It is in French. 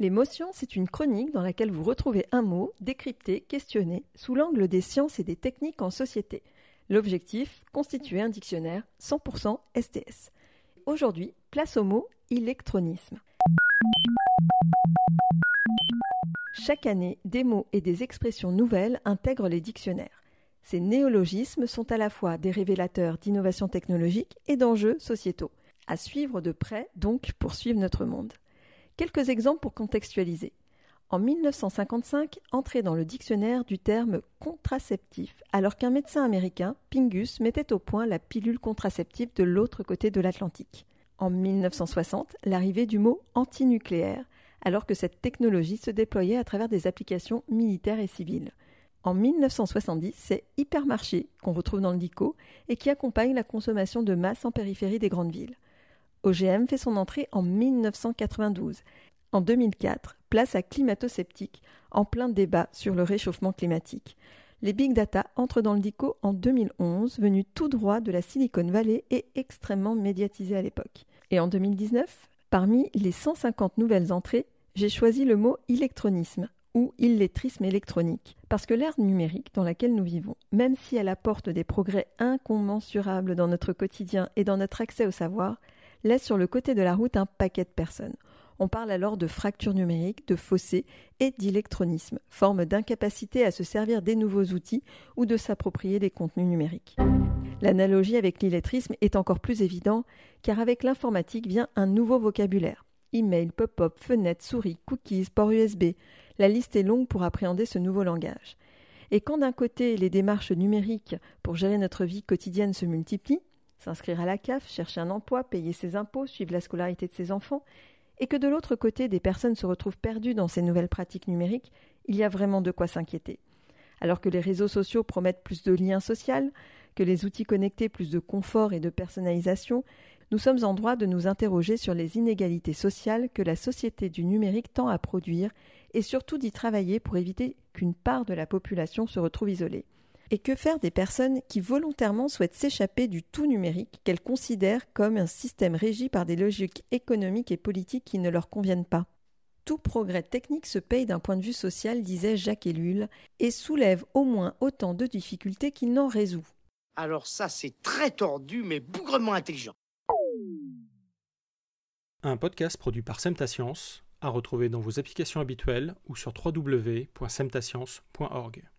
L'émotion, c'est une chronique dans laquelle vous retrouvez un mot décrypté, questionné, sous l'angle des sciences et des techniques en société. L'objectif, constituer un dictionnaire 100% STS. Aujourd'hui, place au mot électronisme. Chaque année, des mots et des expressions nouvelles intègrent les dictionnaires. Ces néologismes sont à la fois des révélateurs d'innovations technologiques et d'enjeux sociétaux. À suivre de près, donc, pour suivre notre monde. Quelques exemples pour contextualiser. En 1955, entrait dans le dictionnaire du terme contraceptif, alors qu'un médecin américain, Pingus, mettait au point la pilule contraceptive de l'autre côté de l'Atlantique. En 1960, l'arrivée du mot antinucléaire, alors que cette technologie se déployait à travers des applications militaires et civiles. En 1970, c'est hypermarché qu'on retrouve dans le DICO et qui accompagne la consommation de masse en périphérie des grandes villes. OGM fait son entrée en 1992. En 2004, place à climato-sceptique, en plein débat sur le réchauffement climatique. Les big data entrent dans le DICO en 2011, venu tout droit de la Silicon Valley et extrêmement médiatisé à l'époque. Et en 2019, parmi les 150 nouvelles entrées, j'ai choisi le mot électronisme ou illettrisme électronique, parce que l'ère numérique dans laquelle nous vivons, même si elle apporte des progrès incommensurables dans notre quotidien et dans notre accès au savoir, laisse sur le côté de la route un paquet de personnes. On parle alors de fracture numérique, de fossé et d'électronisme, forme d'incapacité à se servir des nouveaux outils ou de s'approprier des contenus numériques. L'analogie avec l'illettrisme est encore plus évidente car avec l'informatique vient un nouveau vocabulaire. Email, pop-up, fenêtre, souris, cookies, port USB. La liste est longue pour appréhender ce nouveau langage. Et quand d'un côté les démarches numériques pour gérer notre vie quotidienne se multiplient, s'inscrire à la CAF, chercher un emploi, payer ses impôts, suivre la scolarité de ses enfants, et que de l'autre côté des personnes se retrouvent perdues dans ces nouvelles pratiques numériques, il y a vraiment de quoi s'inquiéter. Alors que les réseaux sociaux promettent plus de liens sociaux, que les outils connectés plus de confort et de personnalisation, nous sommes en droit de nous interroger sur les inégalités sociales que la société du numérique tend à produire et surtout d'y travailler pour éviter qu'une part de la population se retrouve isolée. Et que faire des personnes qui volontairement souhaitent s'échapper du tout numérique qu'elles considèrent comme un système régi par des logiques économiques et politiques qui ne leur conviennent pas? Tout progrès technique se paye d'un point de vue social, disait Jacques Ellul, et soulève au moins autant de difficultés qu'il n'en résout. Alors ça, c'est très tordu, mais bougrement intelligent. Un podcast produit par Semtascience, à retrouver dans vos applications habituelles ou sur www.semtascience.org.